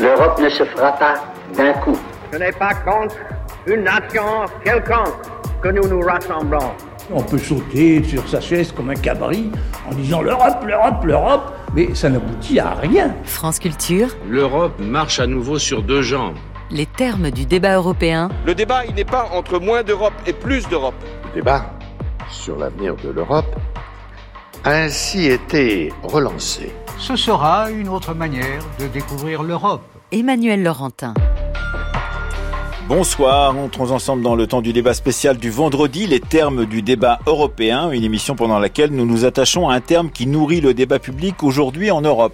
L'Europe ne se fera pas d'un coup. Ce n'est pas contre une nation quelconque que nous nous rassemblons. On peut sauter sur sa chaise comme un cabri en disant l'Europe, l'Europe, l'Europe, mais ça n'aboutit à rien. France Culture. L'Europe marche à nouveau sur deux jambes. Les termes du débat européen. Le débat, il n'est pas entre moins d'Europe et plus d'Europe. Le débat sur l'avenir de l'Europe a ainsi été relancé. Ce sera une autre manière de découvrir l'Europe. Emmanuel Laurentin. Bonsoir, entrons ensemble dans le temps du débat spécial du vendredi, les termes du débat européen, une émission pendant laquelle nous nous attachons à un terme qui nourrit le débat public aujourd'hui en Europe.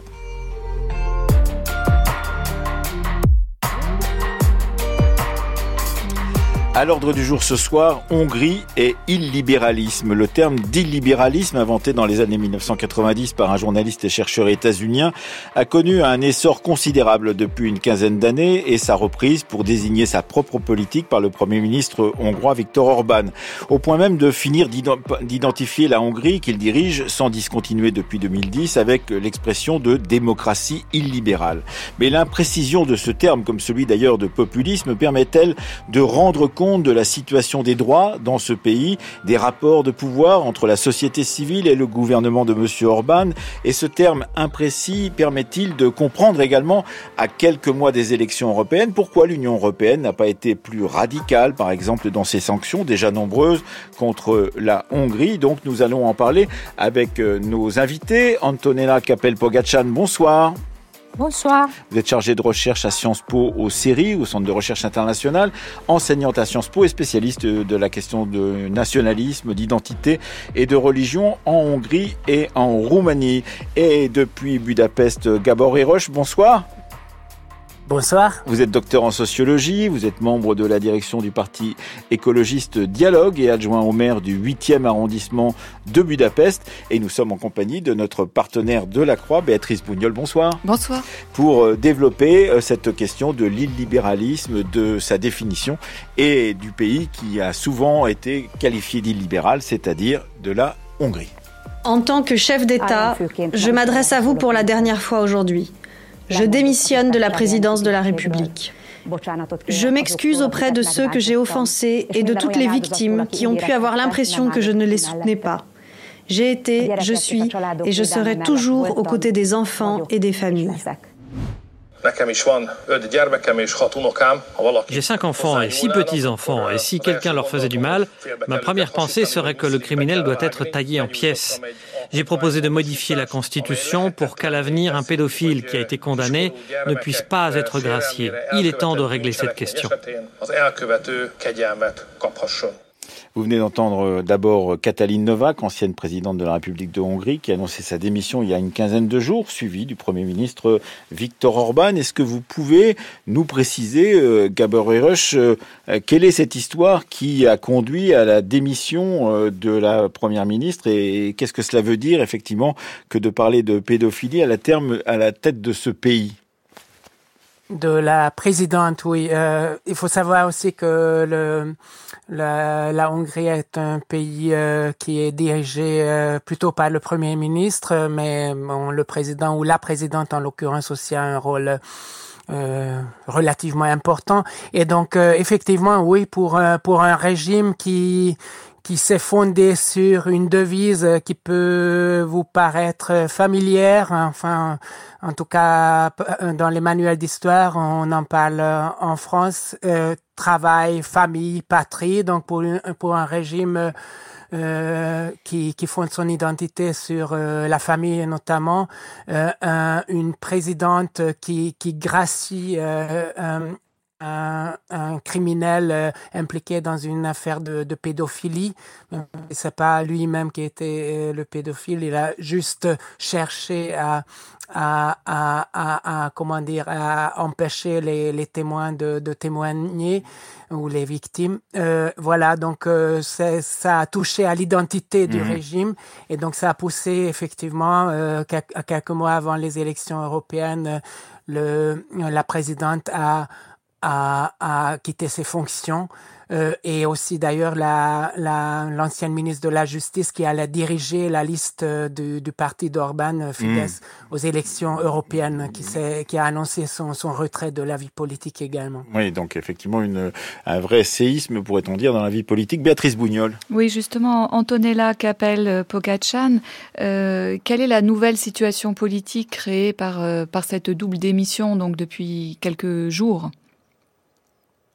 À l'ordre du jour ce soir, Hongrie et illibéralisme. Le terme d'illibéralisme, inventé dans les années 1990 par un journaliste et chercheur états-unien, a connu un essor considérable depuis une quinzaine d'années et sa reprise pour désigner sa propre politique par le Premier ministre hongrois Viktor Orban, au point même de finir d'identifier la Hongrie qu'il dirige sans discontinuer depuis 2010 avec l'expression de démocratie illibérale. Mais l'imprécision de ce terme, comme celui d'ailleurs de populisme, permet-elle de rendre compte de la situation des droits dans ce pays, des rapports de pouvoir entre la société civile et le gouvernement de M. Orban. Et ce terme imprécis permet-il de comprendre également, à quelques mois des élections européennes, pourquoi l'Union européenne n'a pas été plus radicale, par exemple, dans ses sanctions déjà nombreuses contre la Hongrie? Donc nous allons en parler avec euh, nos invités. Antonella Capel-Pogacan, bonsoir. Bonsoir. Vous êtes chargée de recherche à Sciences Po au CERI, au Centre de recherche internationale, enseignante à Sciences Po et spécialiste de la question de nationalisme, d'identité et de religion en Hongrie et en Roumanie. Et depuis Budapest, Gabor Eroche, bonsoir. Bonsoir. Vous êtes docteur en sociologie, vous êtes membre de la direction du parti écologiste Dialogue et adjoint au maire du 8e arrondissement de Budapest. Et nous sommes en compagnie de notre partenaire de la Croix, Béatrice Bougnol. Bonsoir. Bonsoir. Pour euh, développer euh, cette question de l'illibéralisme, de sa définition et du pays qui a souvent été qualifié d'illibéral, c'est-à-dire de la Hongrie. En tant que chef d'État, je m'adresse à vous pour la dernière fois aujourd'hui. Je démissionne de la présidence de la République. Je m'excuse auprès de ceux que j'ai offensés et de toutes les victimes qui ont pu avoir l'impression que je ne les soutenais pas. J'ai été, je suis et je serai toujours aux côtés des enfants et des familles. J'ai cinq enfants et six petits-enfants, et si quelqu'un leur faisait du mal, ma première pensée serait que le criminel doit être taillé en pièces. J'ai proposé de modifier la Constitution pour qu'à l'avenir, un pédophile qui a été condamné ne puisse pas être gracié. Il est temps de régler cette question. Vous venez d'entendre euh, d'abord Katalin Novak, ancienne présidente de la République de Hongrie, qui a annoncé sa démission il y a une quinzaine de jours, suivie du Premier ministre Viktor Orban. Est-ce que vous pouvez nous préciser, euh, Gabor Erush, euh, quelle est cette histoire qui a conduit à la démission de la Première ministre et qu'est-ce que cela veut dire, effectivement, que de parler de pédophilie à la tête de ce pays? De la présidente, oui. Euh, il faut savoir aussi que le, la, la Hongrie est un pays euh, qui est dirigé euh, plutôt par le Premier ministre, mais bon, le président ou la présidente en l'occurrence aussi a un rôle euh, relativement important. Et donc, effectivement, oui, pour, pour un régime qui qui s'est fondé sur une devise qui peut vous paraître familière. Enfin, en tout cas, dans les manuels d'histoire, on en parle en France. Euh, travail, famille, patrie. Donc, pour, pour un régime euh, qui, qui fonde son identité sur euh, la famille notamment, euh, une présidente qui, qui gracie un, un, criminel euh, impliqué dans une affaire de, de pédophilie. C'est pas lui-même qui était euh, le pédophile, il a juste cherché à, à, à, à, comment dire, à empêcher les, les témoins de, de, témoigner ou les victimes. Euh, voilà, donc euh, ça a touché à l'identité du mmh. régime et donc ça a poussé effectivement euh, quelques mois avant les élections européennes le, la présidente a à, à quitter ses fonctions. euh, et aussi d'ailleurs la, la, l'ancienne ministre de la Justice qui allait diriger la liste euh, du, du parti d'Orban, euh, Fidesz, mm. aux élections européennes, qui, s'est, qui a annoncé son, son retrait de la vie politique également. Oui, donc effectivement une, un vrai séisme, pourrait-on dire, dans la vie politique. Béatrice Bougnol. Oui, justement, Antonella Capel-Pogachan, euh, quelle est la nouvelle situation politique créée par, par cette double démission donc depuis quelques jours?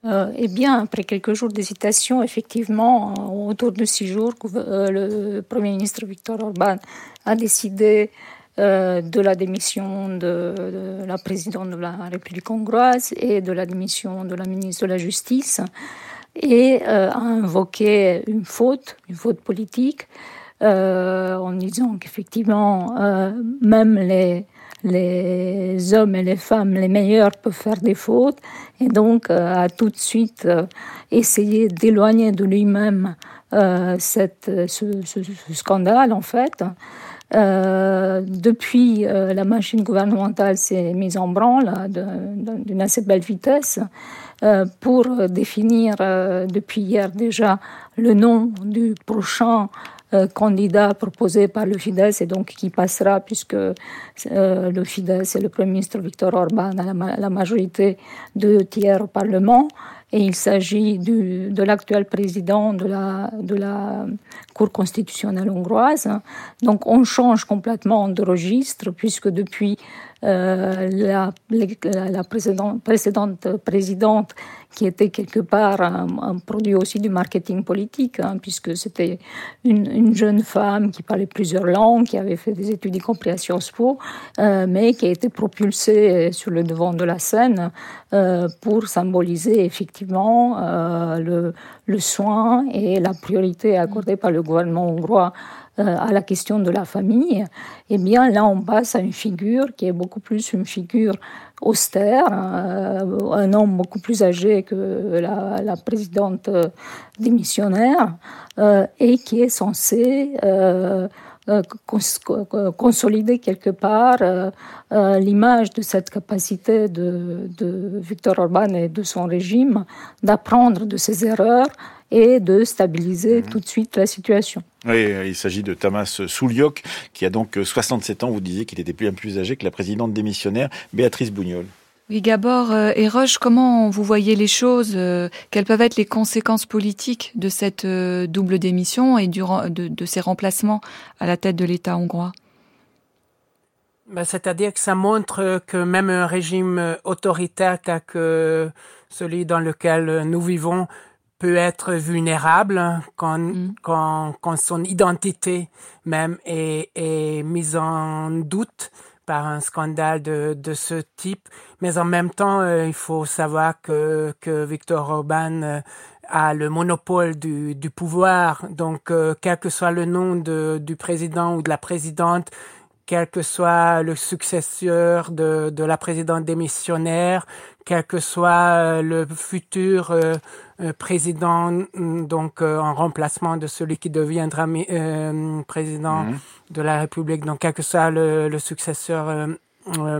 Euh, eh bien, après quelques jours d'hésitation, effectivement, autour de six jours, euh, le Premier ministre Viktor Orban a décidé euh, de la démission de, la présidente de la République hongroise et de la démission de la ministre de la Justice et euh, a invoqué une faute, une faute politique, euh, en disant qu'effectivement, euh, même les les hommes et les femmes les meilleurs peuvent faire des fautes et donc euh, tout de suite euh, essayé d'éloigner de lui-même euh, ce, ce, scandale en fait. Euh, depuis, euh, la machine gouvernementale s'est mise en branle d'une assez belle vitesse pour définir depuis hier déjà le nom du prochain candidat proposé par le Fidesz et donc qui passera puisque euh, le Fidesz et le Premier ministre Viktor Orban a la, la majorité de tiers au Parlement. Et il s'agit de l'actuel président de la, de la Cour constitutionnelle hongroise. Donc on change complètement de registre puisque depuis euh, la, précédente, présidente qui était quelque part un, produit aussi du marketing politique, hein, puisque c'était une, une, jeune femme qui parlait plusieurs langues, qui avait fait des études, y compris à Sciences Po, euh, mais qui a été propulsée sur le devant de la scène euh, pour symboliser effectivement le, soin et la priorité accordée par le gouvernement hongrois à la question de la famille, eh bien là on passe à une figure qui est beaucoup plus une figure austère, euh, un homme beaucoup plus âgé que la, la présidente démissionnaire euh, et qui est censé euh, euh cons consolider quelque part euh, euh, l'image de cette capacité de, de Victor Orban et de son régime d'apprendre de ses erreurs et de stabiliser mmh. tout de suite la situation. Oui, il s'agit de Tamas Souliok, qui a donc 67 ans. Vous disiez qu'il était bien plus âgé que la présidente démissionnaire, Béatrice Oui, Gabor euh, et Roche, comment vous voyez les choses euh, Quelles peuvent être les conséquences politiques de cette euh, double démission et du, de, de ces remplacements à la tête de l'État hongrois? Ben, C'est-à-dire que ça montre que même un régime autoritaire tel que celui dans lequel nous vivons peut être vulnérable quand, mm. quand, quand son identité même est, est mise en doute par un scandale de, de ce type. Mais en même temps, euh, il faut savoir que, que Victor Orban euh, a le monopole du, du pouvoir. Donc, euh, quel que soit le nom de, du président ou de la présidente, quel que soit le successeur de, de la présidente démissionnaire, quel que soit euh, le futur euh, euh, président, donc en remplacement de celui qui deviendra euh, président mmh. de la République, donc quel que soit le, le successeur euh,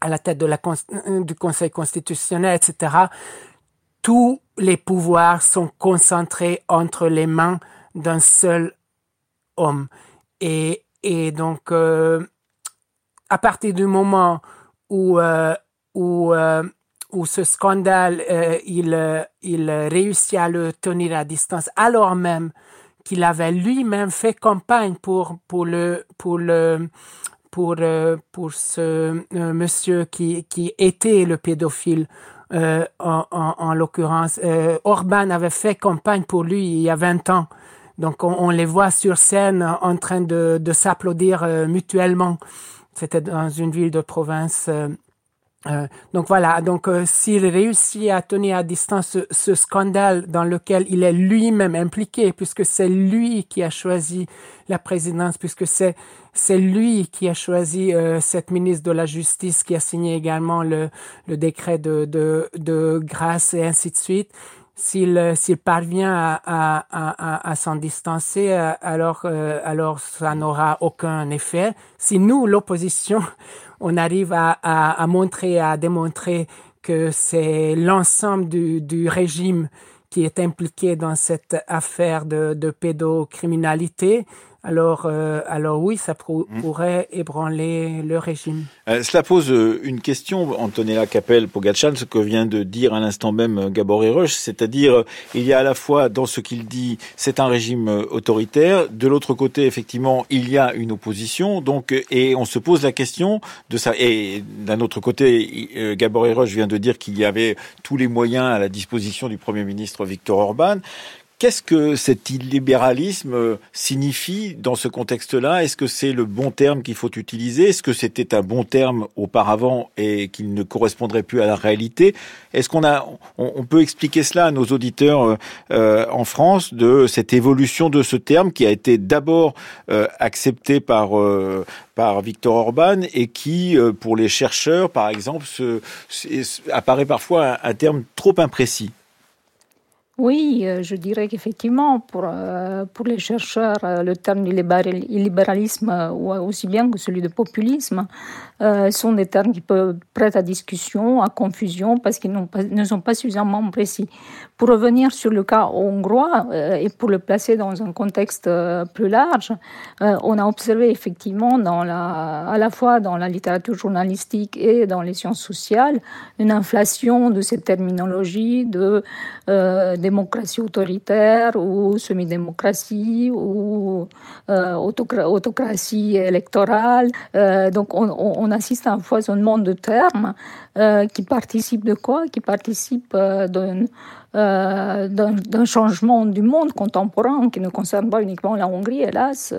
à la tête de la, du Conseil constitutionnel, etc., tous les pouvoirs sont concentrés entre les mains d'un seul homme. Et, et donc, euh, à partir du moment où, euh, où, euh, où ce scandale, euh, il, euh, il réussit à le tenir à distance, alors même qu'il avait lui-même fait campagne pour, pour le, pour le, pour, euh, pour ce euh, monsieur qui, qui était le pédophile. Euh, en, en, en l'occurrence, euh, Orban avait fait campagne pour lui il y a 20 ans. Donc on, on les voit sur scène en train de, de s'applaudir mutuellement. C'était dans une ville de province. Euh, euh, donc voilà, donc euh, s'il réussit à tenir à distance ce, scandale dans lequel il est lui-même impliqué, puisque c'est lui qui a choisi la présidence, puisque c'est c'est lui qui a choisi euh, cette ministre de la Justice qui a signé également le, le décret de, de, de grâce et ainsi de suite s'il s'il parvient à, à, à, à s'en distancer, euh, alors euh, alors ça n'aura aucun effet. Si nous, l'opposition, on arrive à, montrer, à démontrer que c'est l'ensemble du, régime qui est impliqué dans cette affaire de pédocriminalité, alors, euh, alors oui, ça mmh. pourrait ébranler le régime. Euh, cela pose euh, une question, Antonella Capel-Pogachan, ce que vient de dire à l'instant même Gabor Eroche, c'est-à-dire il y a à la fois dans ce qu'il dit, c'est un régime autoritaire, de l'autre côté, effectivement, il y a une opposition, donc et on se pose la question de ça. Et d'un autre côté, Gabor Eroche vient de dire qu'il y avait tous les moyens à la disposition du Premier ministre Viktor Orban. Qu'est-ce que cet illibéralisme euh, signifie dans ce contexte-là? Est-ce que c'est le bon terme qu'il faut utiliser? Est-ce que c'était un bon terme auparavant et qu'il ne correspondrait plus à la réalité? Est-ce qu'on a, on, peut expliquer cela à nos auditeurs euh, euh, en France de cette évolution de ce terme qui a été d'abord accepté par par Victor Orban et qui, pour les chercheurs, par exemple, apparaît parfois un terme trop imprécis? Oui, euh, je dirais qu'effectivement, pour, euh, pour les chercheurs, euh, le terme libéralisme, aussi bien que celui de populisme, sont des termes qui peuvent prêter à discussion, à confusion, parce qu'ils ne sont pas suffisamment précis. Pour revenir sur le cas hongrois et pour le placer dans un contexte plus large, on a observé effectivement à la fois dans la littérature journalistique et dans les sciences sociales une inflation de ces terminologies de démocratie autoritaire ou semi-démocratie ou euh, autocratie électorale. Euh, donc on, assiste à un foisonnement de termes euh, qui participent de quoi? Qui participent d'un d'un changement du monde contemporain qui ne concerne pas uniquement la Hongrie, hélas,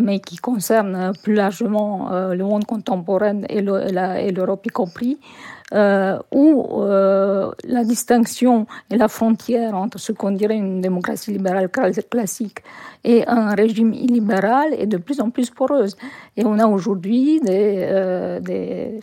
mais qui concerne plus largement le monde contemporain et l'Europe y compris euh, où euh, la distinction et la frontière entre ce qu'on dirait une démocratie libérale classique et un régime illibéral est de plus en plus poreuse. Et on a aujourd'hui euh, des,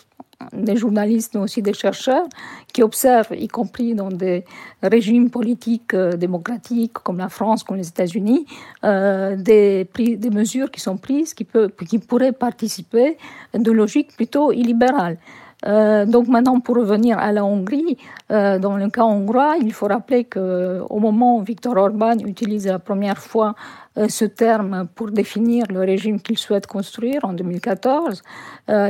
des, journalistes, mais aussi des chercheurs qui observent, y compris dans des régimes politiques euh, démocratiques comme la France, comme les États-Unis, euh, des, mesures qui sont prises qui, peut, qui pourraient participer de logiques plutôt illibérales. Euh, donc maintenant, pour revenir à la Hongrie, dans le cas hongrois, il faut rappeler qu'au moment où Viktor Orban utilise la première fois ce terme pour définir le régime qu'il souhaite construire en 2014,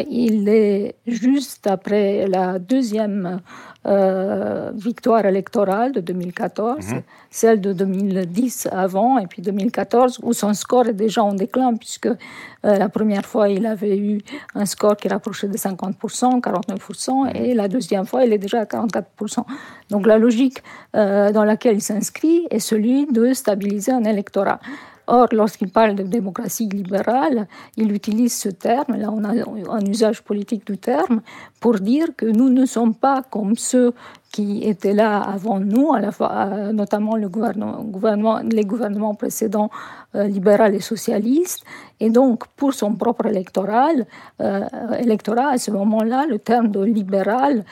il est juste après la deuxième euh, victoire électorale de 2014, mhm. celle de 2010 avant et puis 2014 où son score est déjà en déclin puisque euh, la première fois il avait eu un score qui rapprochait de 50%, 49% mhm. et la deuxième fois il est déjà à 44%. Donc la logique euh, dans laquelle il s'inscrit est celui de stabiliser un électorat. Or, lorsqu'il parle de démocratie libérale, il utilise ce terme, là on a un usage politique du terme, pour dire que nous ne sommes pas comme ceux qui étaient là avant nous, à la fois, euh, notamment le gouvernement, gouvernement, les gouvernements précédents euh, libéraux et socialistes. Et donc, pour son propre électoral, euh, électorat, à ce moment-là, le terme de libéral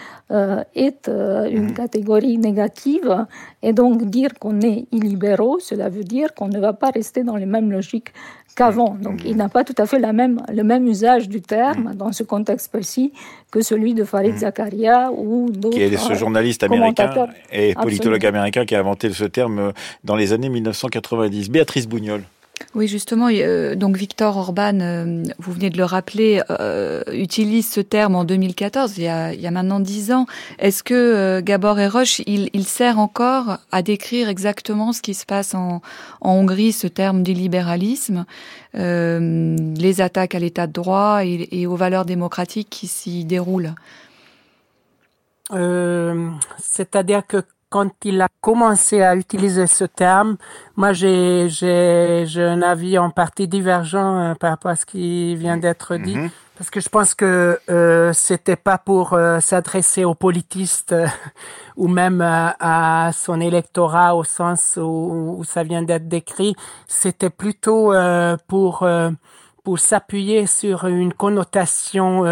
est une mmh. catégorie négative. Et donc, dire qu'on est illibéraux, cela veut dire qu'on ne va pas rester dans les mêmes logiques qu'avant. Donc il n'a pas tout à fait la même, le même usage du terme dans ce contexte précis que celui de Farid Zakaria ou d'autres. Qui est ce journaliste américain et politologue américain qui a inventé ce terme dans les années 1990. Béatrice Bougnol. Oui, justement, euh, donc Victor Orban, euh, vous venez de le rappeler, euh, utilise ce terme en 2014, il y a, maintenant dix ans. Est-ce que Gabor Eroche, il, il, sert encore à décrire exactement ce qui se passe en, Hongrie, ce terme d'illibéralisme, les attaques à l'état de droit et, et aux valeurs démocratiques qui s'y déroulent? C'est-à-dire que quand il a commencé à utiliser ce terme, moi j'ai j'ai un avis en partie divergent euh, par rapport à ce qui vient d'être dit, mhm. parce que je pense que euh, c'était pas pour euh, s'adresser aux politistes ou même à, son électorat au sens où, où ça vient d'être décrit, c'était plutôt pour pour s'appuyer sur une connotation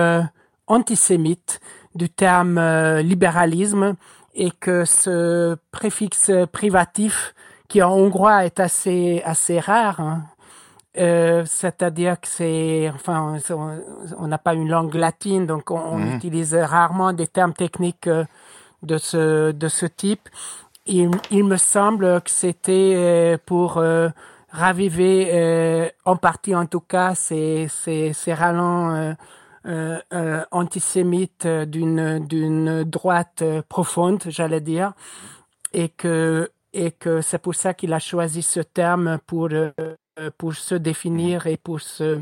antisémite du terme libéralisme et que ce préfixe privatif qui en hongrois est assez assez rare, hein, euh, c'est-à-dire que c'est enfin on n'a pas une langue latine donc on, mhm. utilise rarement des termes techniques euh, de ce de ce type il, il, me semble que c'était pour raviver, en partie en tout cas, ces, ces, ces euh, euh, antisémite d'une d'une droite profonde, j'allais dire, et que et que c'est pour ça qu'il a choisi ce terme pour euh, pour se définir et pour se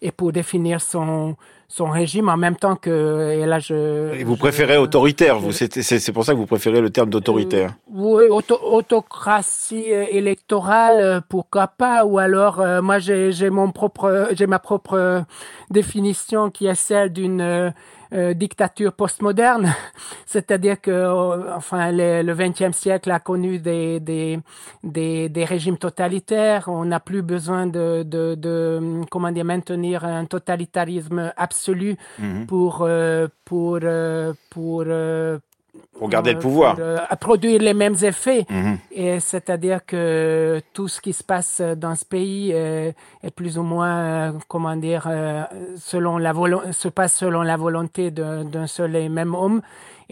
et pour définir son son régime en même temps que et là je et vous préférez autoritaire vous c'est pour ça que vous préférez le terme d'autoritaire. Euh, oui auto, autocratie euh, électorale euh, pourquoi pas ou alors euh, moi j'ai j'ai mon propre j'ai ma propre définition qui est celle d'une euh, dictature postmoderne, c'est-à-dire que euh, enfin le, le 20e siècle a connu des, des, des, des régimes totalitaires, on n'a plus besoin de, de, de, comment dire maintenir un totalitarisme absolu Mhm. pour euh, pour euh, pour Pour garder le pouvoir. pour, euh, à produire les mêmes effets. Et c'est-à-dire que tout ce qui se passe dans ce pays euh, est plus ou moins, euh, comment dire, euh, selon la se passe selon la volonté d'un seul et même homme.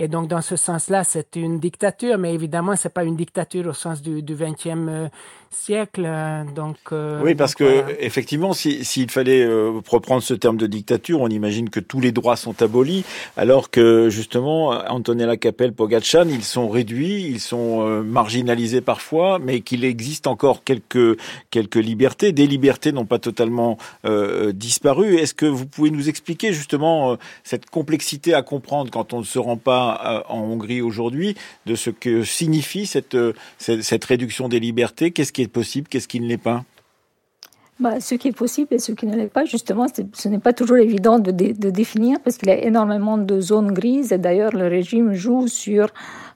Et donc, dans ce sens-là, c'est une dictature, mais évidemment, c'est pas une dictature au sens du, du 20e euh, siècle. euh, Donc, euh, Oui, parce donc, que voilà. effectivement, si- s'il fallait euh, reprendre ce terme de dictature, on imagine que tous les droits sont abolis, alors que justement, Antonella Capel, Pogacan, ils sont réduits, ils sont marginalisés parfois, mais qu'il existe encore quelques quelques libertés. Des libertés n'ont pas totalement euh, disparu. Est-ce que vous pouvez nous expliquer justement cette complexité à comprendre quand on ne se rend pas euh, en Hongrie aujourd'hui de ce que signifie cette euh, cette, réduction des libertés. Qu'est-ce qui est possible Qu'est-ce qui ne l'est pas? Bah, ce qui est possible et ce qui ne l'est pas, justement, ce n'est pas toujours évident de, de définir parce qu'il y a énormément de zones grises et d'ailleurs le régime joue sur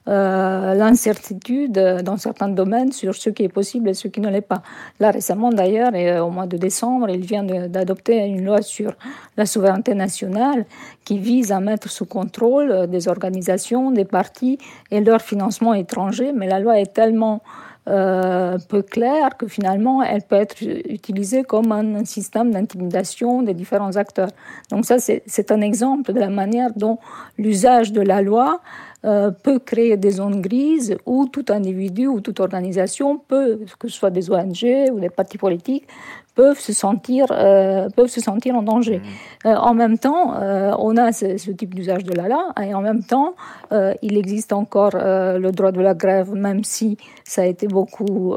l'incertitude euh, dans certains domaines sur ce qui est possible et ce qui ne l'est pas. Là récemment d'ailleurs, et, euh, au mois de décembre, il vient d'adopter une loi sur la souveraineté nationale qui vise à mettre sous contrôle euh, des organisations, des partis et leur financement étranger, mais la loi est tellement euh, peu claire que finalement elle peut être utilisée comme un système d'intimidation des différents acteurs. Donc ça c'est c'est un exemple de la manière dont l'usage de la loi euh, peut créer des zones grises où tout individu ou toute organisation peut, que ce soit des ONG ou des partis politiques, peuvent se sentir, euh, peuvent se sentir en danger. Euh, en même temps, euh, on a ce, ce type d'usage de la loi et en même temps, il existe encore le droit de la grève, même si ça a été beaucoup,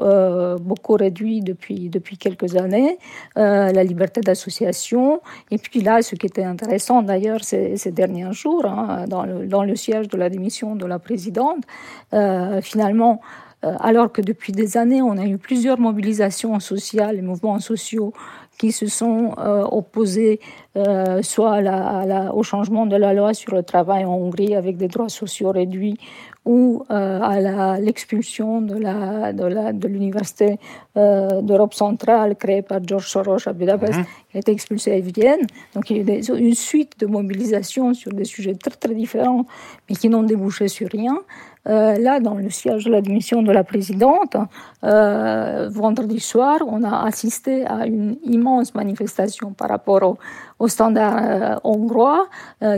beaucoup réduit depuis, depuis quelques années, la liberté d'association. Et puis là, ce qui était intéressant d'ailleurs ces, ces derniers jours, hein, dans, le, dans le siège de la démission de la présidente, finalement, alors que depuis des années, on a eu plusieurs mobilisations sociales mouvements sociaux qui se sont euh, opposés euh, soit au changement de la loi sur le travail en Hongrie avec des droits sociaux réduits ou euh, à l'expulsion de la de la de l'université euh, d'Europe centrale créée par George Soros à Budapest, Mhm. qui a été expulsée à Vienne. Donc il y a eu une suite de mobilisations sur des sujets très très différents, mais qui n'ont débouché sur rien. Euh, là, dans le siège de la démission de la présidente, euh, vendredi soir, on a assisté à une immense manifestation par rapport au, au standard euh, hongrois,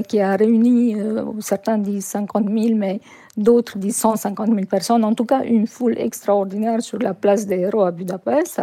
qui a réuni, certains disent 50 000, mais d'autres disent 150 000 personnes, en tout cas une foule extraordinaire sur la place des héros à Budapest,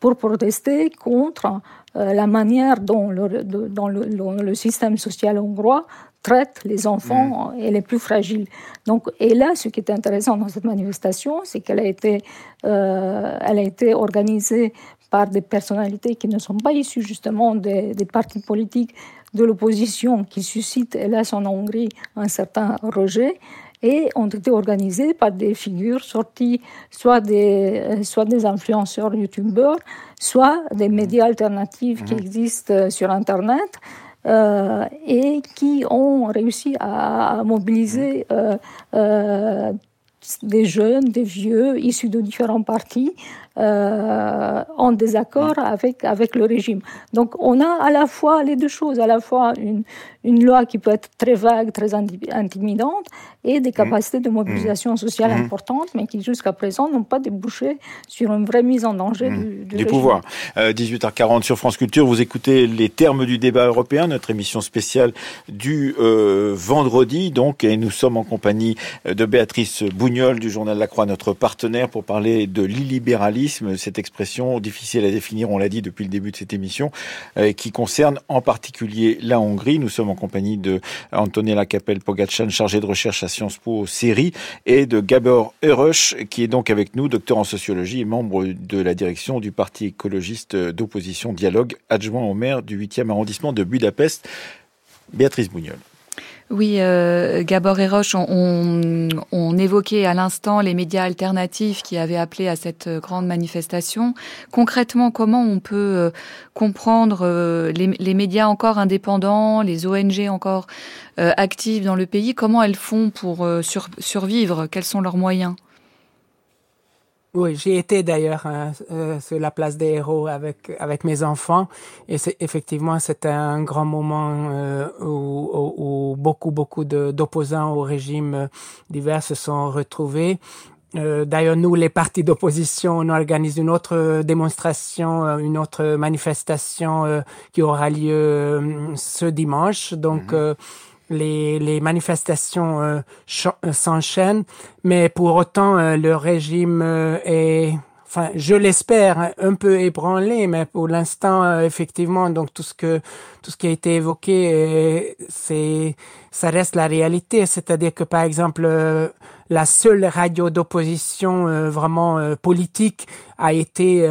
pour protester contre euh, la manière dont le, de, dont le, le, le système social hongrois traite les enfants et les plus fragiles. Donc, et là, ce qui est intéressant dans cette manifestation, c'est qu'elle a été, euh, elle a été organisée par des personnalités qui ne sont pas issues justement des, des partis politiques de l'opposition qui suscitent, hélas, en Hongrie un certain rejet et ont été organisées par des figures sorties soit des, soit des influenceurs youtubeurs, soit des médias alternatifs qui existent sur Internet. Euh, et qui ont réussi à, à mobiliser euh, euh, des jeunes, des vieux, issus de différents partis, euh, en désaccord avec, avec le régime. Donc on a à la fois les deux choses, à la fois une, une loi qui peut être très vague, très intimidante, et des capacités de mobilisation sociale importantes, mais qui jusqu'à présent n'ont pas débouché sur une vraie mise en danger du, du, pouvoir. 18h40 sur France Culture, vous écoutez les termes du débat européen, notre émission spéciale du vendredi, donc, et nous sommes en compagnie de Béatrice Bougnol du journal La Croix, notre partenaire, pour parler de l'illibéralisme, cette expression difficile à définir, on l'a dit depuis le début de cette émission, euh, qui concerne en particulier la Hongrie. Nous sommes en compagnie de Antonella Capel-Pogacan, chargée de recherche à Sciences Po série, et de Gabor Erush, qui est donc avec nous, docteur en sociologie et membre de la direction du Parti écologiste d'opposition Dialogue, adjoint au maire du 8e arrondissement de Budapest. Béatrice Bougnol. Oui, euh, Gabor et Roche, on, on, évoquait à l'instant les médias alternatifs qui avaient appelé à cette grande manifestation. Concrètement, comment on peut euh, comprendre euh, les, médias encore indépendants, les ONG encore euh, actives dans le pays? Comment elles font pour sur, survivre? Quels sont leurs moyens? Oui, j'ai été d'ailleurs hein, euh, sur la place des héros avec avec mes enfants et c'est effectivement c'était un grand moment euh, où, où, beaucoup beaucoup d'opposants au régime euh, divers se sont retrouvés. Euh, D'ailleurs, nous, les partis d'opposition, on organise une autre démonstration, une autre manifestation qui aura lieu ce dimanche. Donc, mhm les, les manifestations euh, euh, s'enchaînent, mais pour autant euh, le régime est, enfin, je l'espère, un peu ébranlé, mais pour l'instant, effectivement, donc tout ce que tout ce qui a été évoqué, c'est ça reste la réalité, c'est-à-dire que par exemple la seule radio d'opposition vraiment politique a été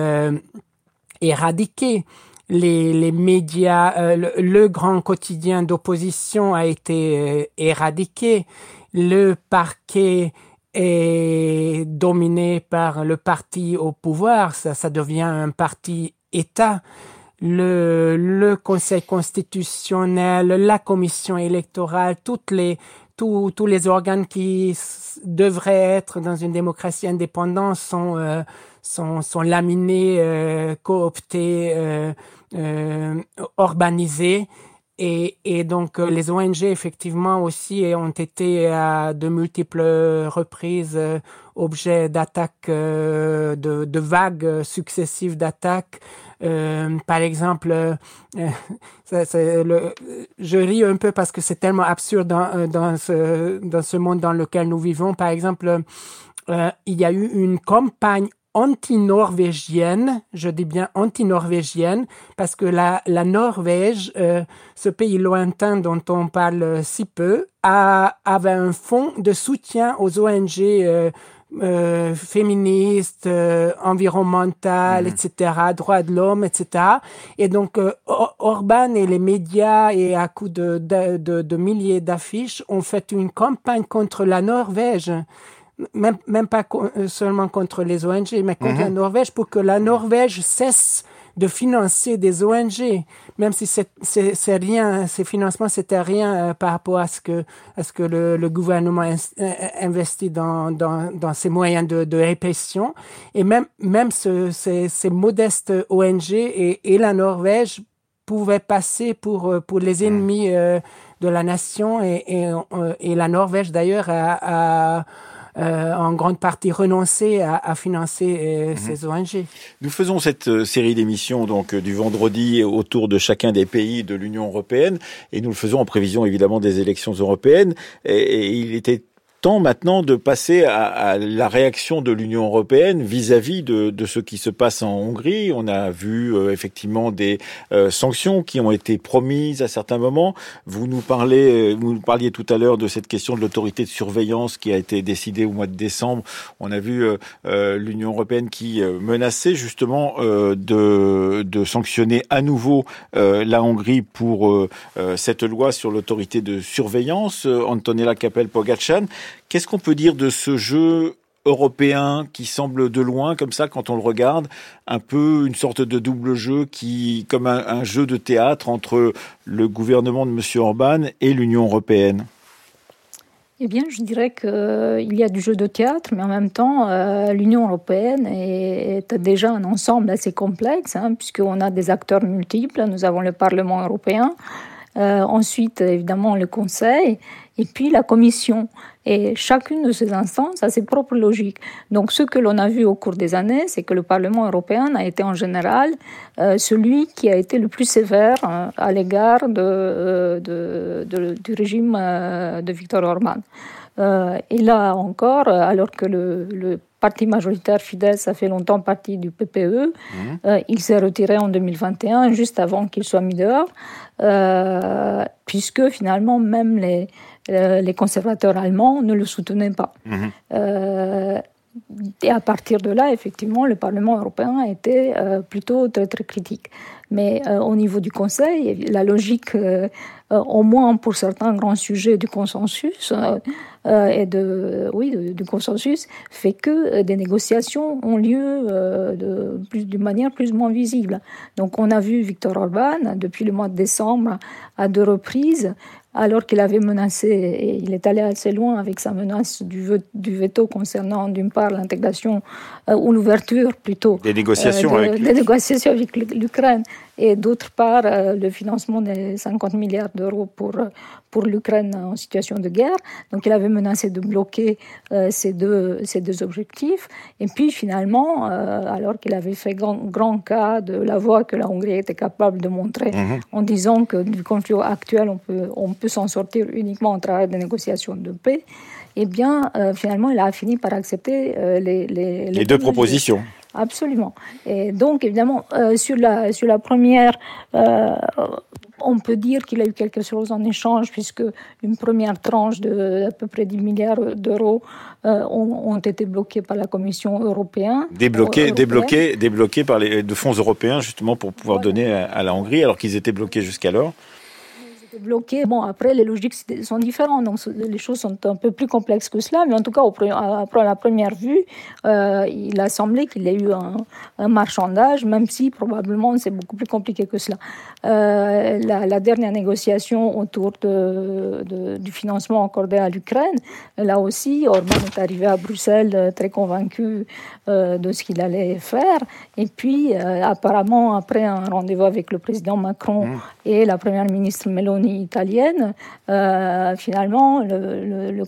éradiquée les, les médias, euh, le, grand quotidien d'opposition a été euh, éradiqué, le parquet est dominé par le parti au pouvoir, ça, ça devient un parti État. Le, le Conseil constitutionnel, la Commission électorale, toutes les, tous, tous les organes qui devraient être dans une démocratie indépendante sont, euh, sont, sont laminés, euh, cooptés, euh, euh, urbanisés. Et, et, donc les ONG effectivement aussi ont été à de multiples reprises objets d'attaques, de, de, vagues successives d'attaques. Euh, par exemple, ça, le, je ris un peu parce que c'est tellement absurde dans, dans, ce, dans ce monde dans lequel nous vivons. Par exemple, euh, il y a eu une campagne anti-norvégienne, je dis bien anti-norvégienne, parce que la, la Norvège, euh, ce pays lointain dont on parle si peu, a, avait un fonds de soutien aux ONG euh, euh, féministes, euh, environnementales, mmh. etc., droits de l'homme, etc. Et donc, euh, Orban et les médias, et à coup de, de, de, de milliers d'affiches, ont fait une campagne contre la Norvège même, même pas euh, seulement contre les ONG, mais contre la mhm. Norvège, pour que la Norvège cesse de financer des ONG, même si c'est rien, ces financements c'était rien euh, par rapport à ce que à ce que le, le gouvernement euh, investit dans dans dans ses moyens de, de répression et même même ce, ces, ces modestes ONG et, et la Norvège pouvaient passer pour pour les mhm. ennemis de la nation et et, et la Norvège d'ailleurs a, a euh, en grande partie renoncé à, à financer euh, mhm. ces ONG. Nous faisons cette euh, série d'émissions donc du vendredi autour de chacun des pays de l'Union européenne et nous le faisons en prévision évidemment des élections européennes et, et il était maintenant de passer à, la réaction de l'Union européenne vis-à-vis de, ce qui se passe en Hongrie. On a vu euh, effectivement des euh, sanctions qui ont été promises à certains moments. Vous nous parlez, euh, vous nous parliez tout à l'heure de cette question de l'autorité de surveillance qui a été décidée au mois de décembre. On a vu l'Union européenne qui menaçait justement de, de, sanctionner à nouveau la Hongrie pour cette loi sur l'autorité de surveillance. Antonella Capel-Pogacan. Qu'est-ce qu'on peut dire de ce jeu européen qui semble de loin, comme ça, quand on le regarde, un peu une sorte de double jeu qui, comme un, jeu de théâtre entre le gouvernement de M. Orban et l'Union européenne? Eh bien, je dirais qu'il y a du jeu de théâtre, mais en même temps, euh, l'Union européenne est, déjà un ensemble assez complexe, hein, puisqu'on a des acteurs multiples. Nous avons le Parlement européen, euh, ensuite, évidemment, le Conseil, et puis la Commission. Et chacune de ces instances a ses propres logiques. Donc ce que l'on a vu au cours des années, c'est que le Parlement européen a été en général euh, celui qui a été le plus sévère euh, à l'égard de, du régime de Viktor Orban. Et là encore, alors que le, le parti majoritaire Fidesz a fait longtemps partie du PPE. Mmh. il s'est retiré en 2021, juste avant qu'il soit mis dehors, puisque finalement même les, euh, les conservateurs allemands ne le soutenaient pas. Mhm. Euh, et à partir de là, effectivement, le Parlement européen était euh, plutôt très, très critique. Mais au niveau du Conseil, la logique, au moins pour certains grands sujets du consensus, et de, oui, du consensus, fait que des négociations ont lieu d'une manière plus ou moins visible. Donc on a vu Viktor Orban, depuis le mois de décembre, à deux reprises, alors qu'il avait menacé, et il est allé assez loin avec sa menace du, du veto concernant d'une part l'intégration euh, ou l'ouverture plutôt des négociations, euh, avec... des négociations avec l'Ukraine et d'autre part euh, le financement des 50 milliards d'euros pour, pour l'Ukraine en situation de guerre. Donc il avait menacé de bloquer euh, ces, deux, ces deux objectifs. Et puis finalement, euh, alors qu'il avait fait grand, grand, cas de la voie que la Hongrie était capable de montrer mhm. en disant que du conflit actuel, on peut, on peut s'en sortir uniquement en travers des négociations de paix, eh bien, finalement, il a fini par accepter les, les, les, deux propositions. Absolument. Et donc, évidemment, euh, sur, la, sur la première, euh, on peut dire qu'il a eu quelque chose en échange, puisque une première tranche de à peu près 10 milliards d'euros euh, ont, ont, été bloqués par la Commission européenne. Débloqués, débloqués, débloqués par les de fonds européens, justement, pour pouvoir donner à la Hongrie, alors qu'ils étaient bloqués jusqu'alors bloqué. Bon, après, les logiques sont différentes, donc les choses sont un peu plus complexes que cela, mais en tout cas, après la première vue, euh, il a semblé qu'il y ait eu un, marchandage, même si probablement c'est beaucoup plus compliqué que cela. Euh, la, dernière négociation autour de, du financement accordé à l'Ukraine, là aussi, Orban est arrivé à Bruxelles euh, très convaincu de ce qu'il allait faire, et puis apparemment, après un rendez-vous avec le président Macron mmh. et la première ministre Meloni, italienne, euh, finalement, le,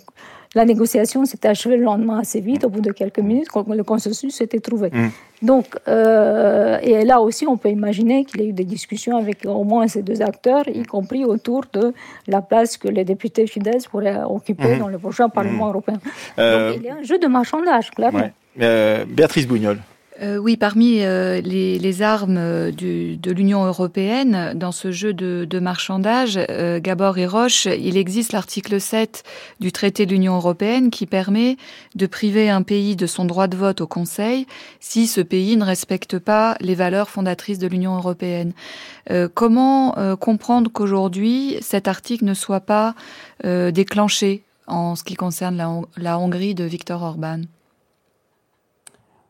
la négociation s'est achevée le lendemain assez vite, au bout de quelques minutes, le consensus s'était trouvé. Mm. Donc, euh, et là aussi, on peut imaginer qu'il y a eu des discussions avec au moins ces deux acteurs, y compris autour de la place que les députés fidèles pourraient occuper mm. dans le prochain Parlement mm. européen. Euh, Donc, il y a un jeu de marchandage, clairement. Béatrice Bougnol. Euh, oui, parmi euh, les, armes euh, de l'Union européenne, dans ce jeu de, marchandage, Gabor et Roche, il existe l'article 7 du traité de l'Union européenne qui permet de priver un pays de son droit de vote au Conseil si ce pays ne respecte pas les valeurs fondatrices de l'Union européenne. comment comprendre qu'aujourd'hui, cet article ne soit pas déclenché en ce qui concerne la, la Hongrie de Viktor Orban?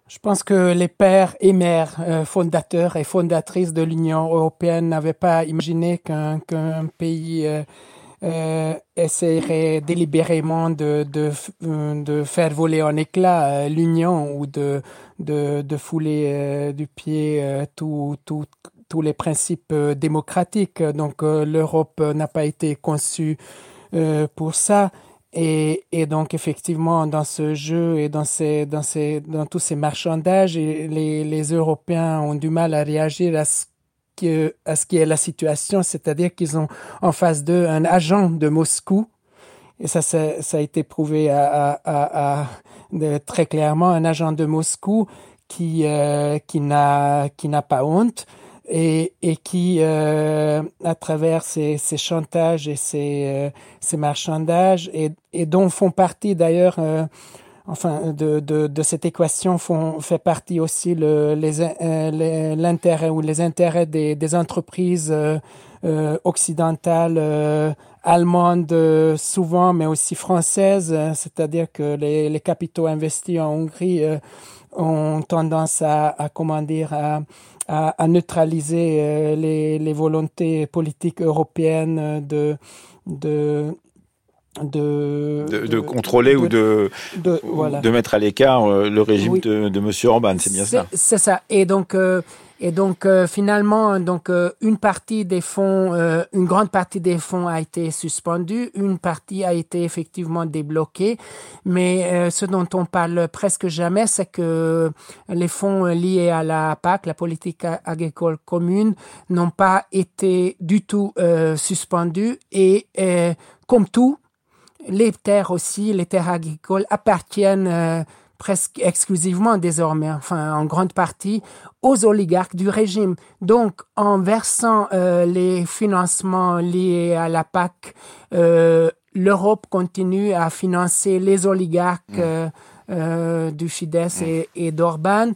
Je pense que les pères et mères euh, fondateurs et fondatrices de l'Union européenne n'avaient pas imaginé qu'un pays euh, euh, essaierait délibérément de, de, faire voler en éclats l'Union ou de fouler du pied tous les principes démocratiques. Donc l'Europe n'a pas été conçue pour ça. Et, et, donc effectivement dans ce jeu et dans ces dans ces dans tous ces marchandages les, les Européens ont du mal à réagir à ce à ce qui est la situation. C'est-à-dire qu'ils ont en face d'eux un agent de Moscou. Et ça ça, ça a été prouvé très clairement un agent de Moscou qui euh, qui n'a pas honte et, et qui, euh, à travers ces, ces, chantages et ces, euh, ces marchandages, et, et, dont font partie d'ailleurs, euh, enfin, de, de, de, cette équation font, fait partie aussi le, les, euh, l'intérêt ou les intérêts des, des entreprises occidentales, allemandes souvent, mais aussi françaises, c'est-à-dire que les, les capitaux investis en Hongrie ont tendance à, à comment dire, à, à, neutraliser euh, les, les, volontés politiques européennes de, de, de, de, contrôler ou de, de, mettre à l'écart le régime de, de Monsieur Orban, c'est bien ça. C'est ça. Et donc, et donc euh, finalement, donc euh, une partie des fonds, euh, une grande partie des fonds a été suspendue, une partie a été effectivement débloquée, mais ce dont on parle presque jamais, c'est que les fonds liés à la PAC, la politique agricole commune, n'ont pas été du tout suspendus. Et comme tout, les terres aussi, les terres agricoles appartiennent presque exclusivement désormais, enfin en grande partie, aux oligarques du régime. Donc, en versant euh, les financements liés à la PAC, euh, l'Europe continue à financer les oligarques mmh. euh, euh, du Fidesz et, mmh. et d'Orban.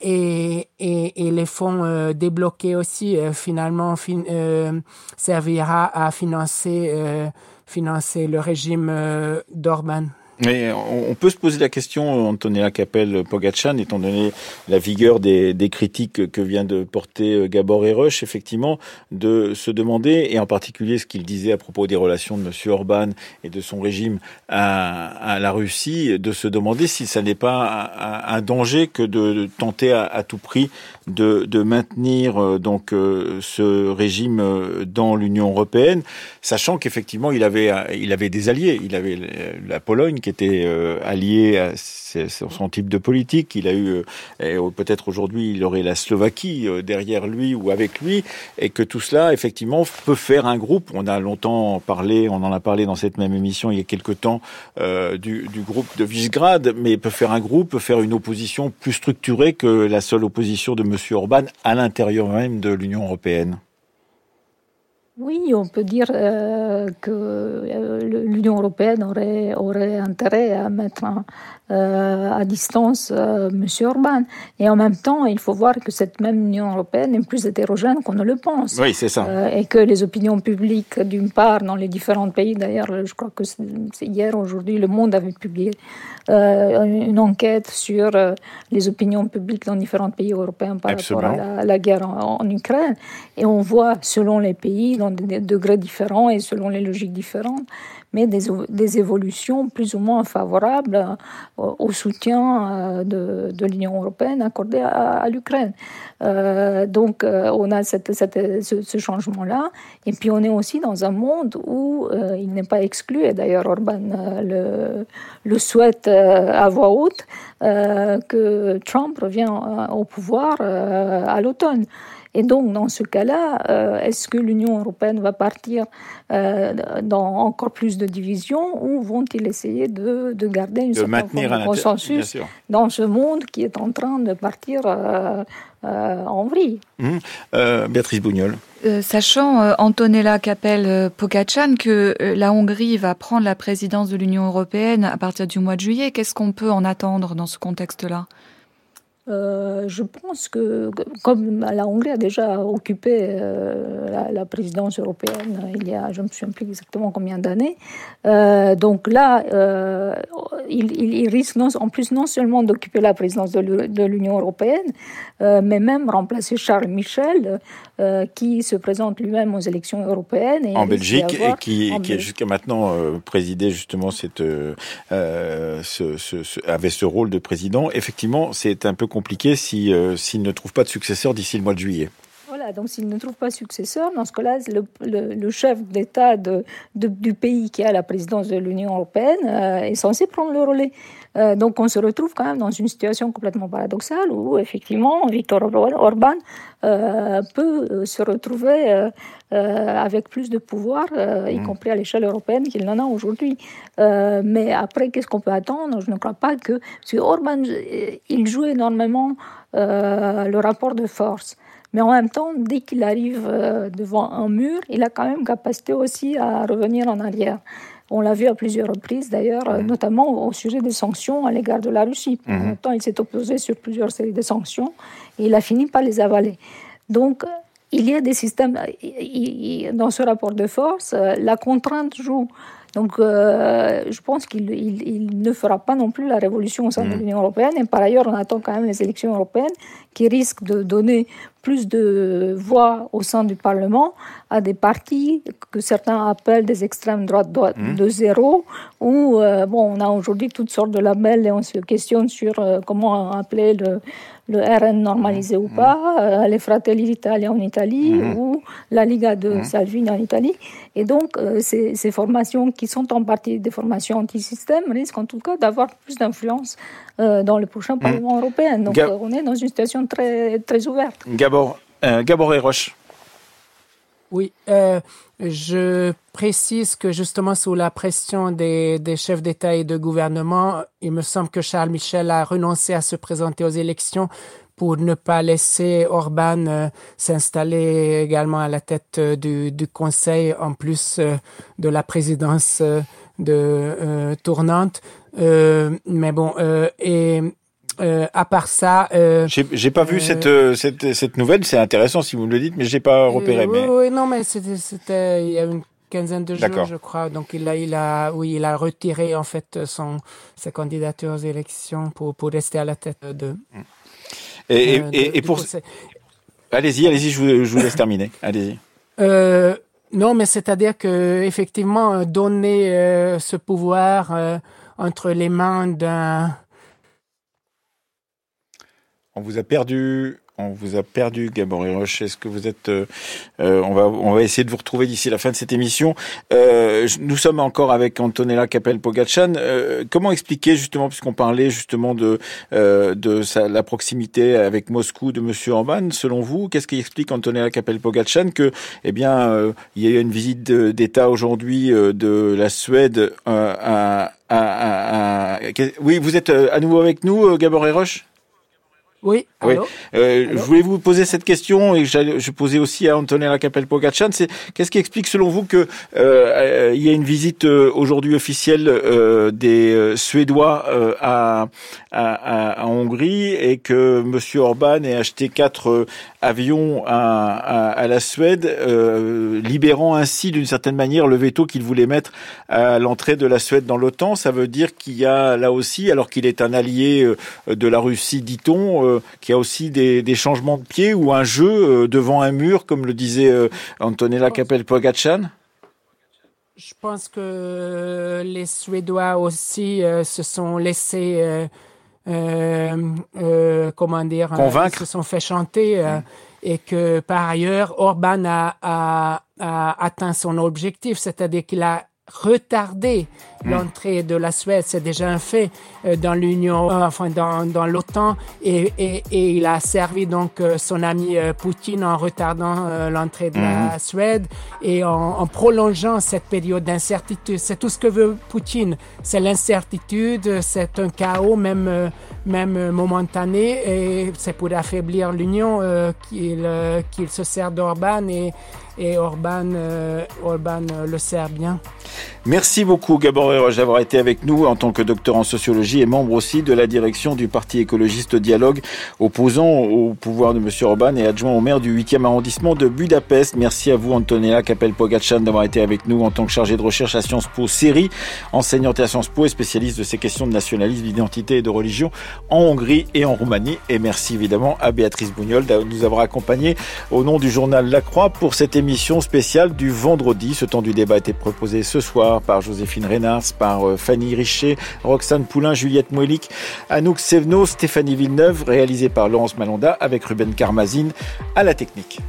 Et, et, et, les fonds débloqués aussi, finalement, fin, servira à financer, financer le régime d'Orban. Mais on peut se poser la question, Antonella Capel Pogachan, étant donné la vigueur des, critiques que vient de porter euh, Gabor et effectivement, de se demander, et en particulier ce qu'il disait à propos des relations de M. Orban et de son régime à, la Russie, de se demander si ça n'est pas un, danger que de tenter à, tout prix de, maintenir euh, donc euh, ce régime dans l'Union européenne, sachant qu'effectivement il avait il avait des alliés, il avait la Pologne était euh, allié à son type de politique. Il a eu, euh, peut-être aujourd'hui, il aurait la Slovaquie euh, derrière lui ou avec lui, et que tout cela, effectivement, peut faire un groupe. On a longtemps parlé, on en a parlé dans cette même émission il y a quelque temps, du, du, groupe de Visegrad, mais peut faire un groupe, peut faire une opposition plus structurée que la seule opposition de M. Orban à l'intérieur même de l'Union européenne. Oui, on peut dire euh, que euh, l'Union européenne aurait, aurait intérêt à mettre euh, à distance euh, M. Orban. Et en même temps, il faut voir que cette même Union européenne est plus hétérogène qu'on ne le pense. Oui, c'est ça. Et que les opinions publiques, d'une part, dans les différents pays, d'ailleurs, je crois que c'est hier, aujourd'hui, Le Monde avait publié une enquête sur les opinions publiques dans différents pays européens par rapport à la, guerre en, en, Ukraine. Et on voit, selon les pays, dans des degrés différents et selon les logiques différentes, mais des, des évolutions plus ou moins favorables euh, au soutien euh, de, de l'Union européenne accordé à, l'Ukraine. Euh, donc on a cette, cette, ce, changement-là, et puis on est aussi dans un monde où il n'est pas exclu, et d'ailleurs Orban le, le, souhaite à voix haute, que Trump revient au pouvoir à l'automne. Et donc, dans ce cas-là, euh, est-ce que l'Union européenne va partir euh, dans encore plus de divisions ou vont-ils essayer de, de, garder une certaine de consensus dans ce monde qui est en train de partir euh, en vrille? Hum. Béatrice Bougnol. sachant, Antonella Capel-Pocachan, que la Hongrie va prendre la présidence de l'Union européenne à partir du mois de juillet, qu'est-ce qu'on peut en attendre dans ce contexte-là? Euh, je pense que, comme la Hongrie a déjà occupé euh, la, présidence européenne il y a, je me souviens plus exactement combien d'années, euh, donc là, il, il, risque non, en plus non seulement d'occuper la présidence de l'Union européenne, mais même remplacer Charles Michel, qui se présente lui-même aux élections européennes. Et en Belgique, et qui, qui a jusqu'à maintenant présidé justement cette, ce, ce, avait ce rôle de président. Effectivement, c'est un peu compliqué s'il euh, ne trouve pas de successeur d'ici le mois de juillet. Voilà, donc s'il ne trouve pas successeur, dans ce cas-là, le, le, chef d'État de, du pays qui a la présidence de l'Union européenne euh, est censé prendre le relais. Euh, donc on se retrouve quand même dans une situation complètement paradoxale où effectivement Viktor Orban peut se retrouver avec plus de pouvoir, y mmh. compris à l'échelle européenne, qu'il n'en a aujourd'hui. mais après, qu'est-ce qu'on peut attendre? Je ne crois pas que... Parce que Orban, il joue énormément le rapport de force. Mais en même temps, dès qu'il arrive euh, devant un mur, il a quand même capacité aussi à revenir en arrière. On l'a vu à plusieurs reprises d'ailleurs, euh, notamment au sujet des sanctions à l'égard de la Russie. En même temps, il s'est opposé sur plusieurs séries de sanctions et il a fini par les avaler. Donc, il y a des systèmes, dans ce rapport de force, euh, la contrainte joue Donc, je pense qu'il il, ne fera pas non plus la révolution au sein de mmh. l'Union européenne. Et par ailleurs, on attend quand même les élections européennes qui risquent de donner plus de voix au sein du Parlement à des partis que certains appellent des extrêmes droites mmh. de zéro, où bon, on a aujourd'hui toutes sortes de labels et on se questionne sur comment appeler le, le RN normalisé ou pas, euh, les Fratelli d'Italia en Italie ou la Liga de. Salvini en Italie. Et donc, euh, ces, ces, formations qui sont en partie des formations anti-système risquent en tout cas d'avoir plus d'influence euh, dans le prochain mhm. Parlement européen. Donc, on est dans une situation très, très ouverte. Gabor, Gabor et Roche. Oui, euh, je précise que justement sous la pression des, des chefs d'État et de gouvernement, il me semble que Charles Michel a renoncé à se présenter aux élections pour ne pas laisser Orban euh, s'installer également à la tête euh, du, du, Conseil, en plus de la présidence de tournante. mais bon, et euh, à part ça, euh, j'ai pas vu cette, euh, cette, cette nouvelle. C'est intéressant si vous me le dites, mais j'ai pas repéré. Oui, mais... oui, non, mais c'était il y a une quinzaine de jours, je crois. Donc il a, il a, oui, il a retiré en fait son sa candidature aux élections pour pour rester à la tête de. Et, et, et pour. Allez-y, allez-y, je vous, je vous laisse terminer. Allez-y. non, mais c'est-à-dire que effectivement donner ce pouvoir entre les mains d'un on vous a perdu. On vous a perdu, Gabor Roche. Est-ce que vous êtes euh, euh, On va on va essayer de vous retrouver d'ici la fin de cette émission. Euh, nous sommes encore avec Antonella Capel Pogachan. comment expliquer justement, puisqu'on parlait justement de de la proximité avec Moscou de Monsieur Orban, selon vous, qu'est-ce qui explique Antonella Capel Pogachan que eh bien il y a eu une visite d'État aujourd'hui de la Suède à, Oui, vous êtes à nouveau avec nous, Gabor Roche? Oui. oui. Euh, je voulais vous poser cette question et je posais aussi à Antonella Capel-Pogachan. C'est qu'est-ce qui explique selon vous que euh, il y a une visite euh, aujourd'hui officielle euh, des euh, Suédois à, à, à, Hongrie et que Monsieur Orban ait acheté quatre avions à, à la Suède, libérant ainsi d'une certaine manière le veto qu'il voulait mettre à l'entrée de la Suède dans l'OTAN? Ça veut dire qu'il y a là aussi, alors qu'il est un allié de la Russie, dit-on euh, qu'il y a aussi des, changements de pied ou un jeu euh, devant un mur, comme le disait euh, Antonella Capel-Pogachan Je pense que les Suédois aussi se sont laissés, comment dire, convaincre, se sont fait chanter. Mm. Et que par ailleurs, Orban a atteint son objectif, c'est-à-dire qu'il a retardé hmm. l'entrée de la Suède, c'est déjà un fait euh, dans l'Union, euh, enfin dans, dans l'OTAN, et, et, et, il a servi donc euh, son ami Poutine en retardant l'entrée de la hmm. Suède et en, en prolongeant cette période d'incertitude. C'est tout ce que veut Poutine, c'est l'incertitude, c'est un chaos même même momentané, et c'est pour affaiblir l'Union qu'il qu'il se sert d'Orban et et Orban, euh, Orban euh, le sert bien. Merci beaucoup Gabor Heroche d'avoir été avec nous en tant que docteur en sociologie et membre aussi de la direction du Parti écologiste Dialogue, opposant au pouvoir de M. Orban et adjoint au maire du 8e arrondissement de Budapest. Merci à vous Antonella Capel-Pogachan d'avoir été avec nous en tant que chargé de recherche à Sciences Po série, enseignante à Sciences Po et spécialiste de ces questions de nationalisme, d'identité et de religion en Hongrie et en Roumanie. Et merci évidemment à Béatrice Bougnol de nous avoir accompagnés au nom du journal La Croix pour cette émission émission spéciale du vendredi. Ce temps du débat a été proposé ce soir par Joséphine Reynars, par euh, Fanny Richer, Roxane Poulain, Juliette Moelik, Anouk Sevno, Stéphanie Villeneuve, réalisé par Laurence Malonda avec Ruben Carmazine à la technique.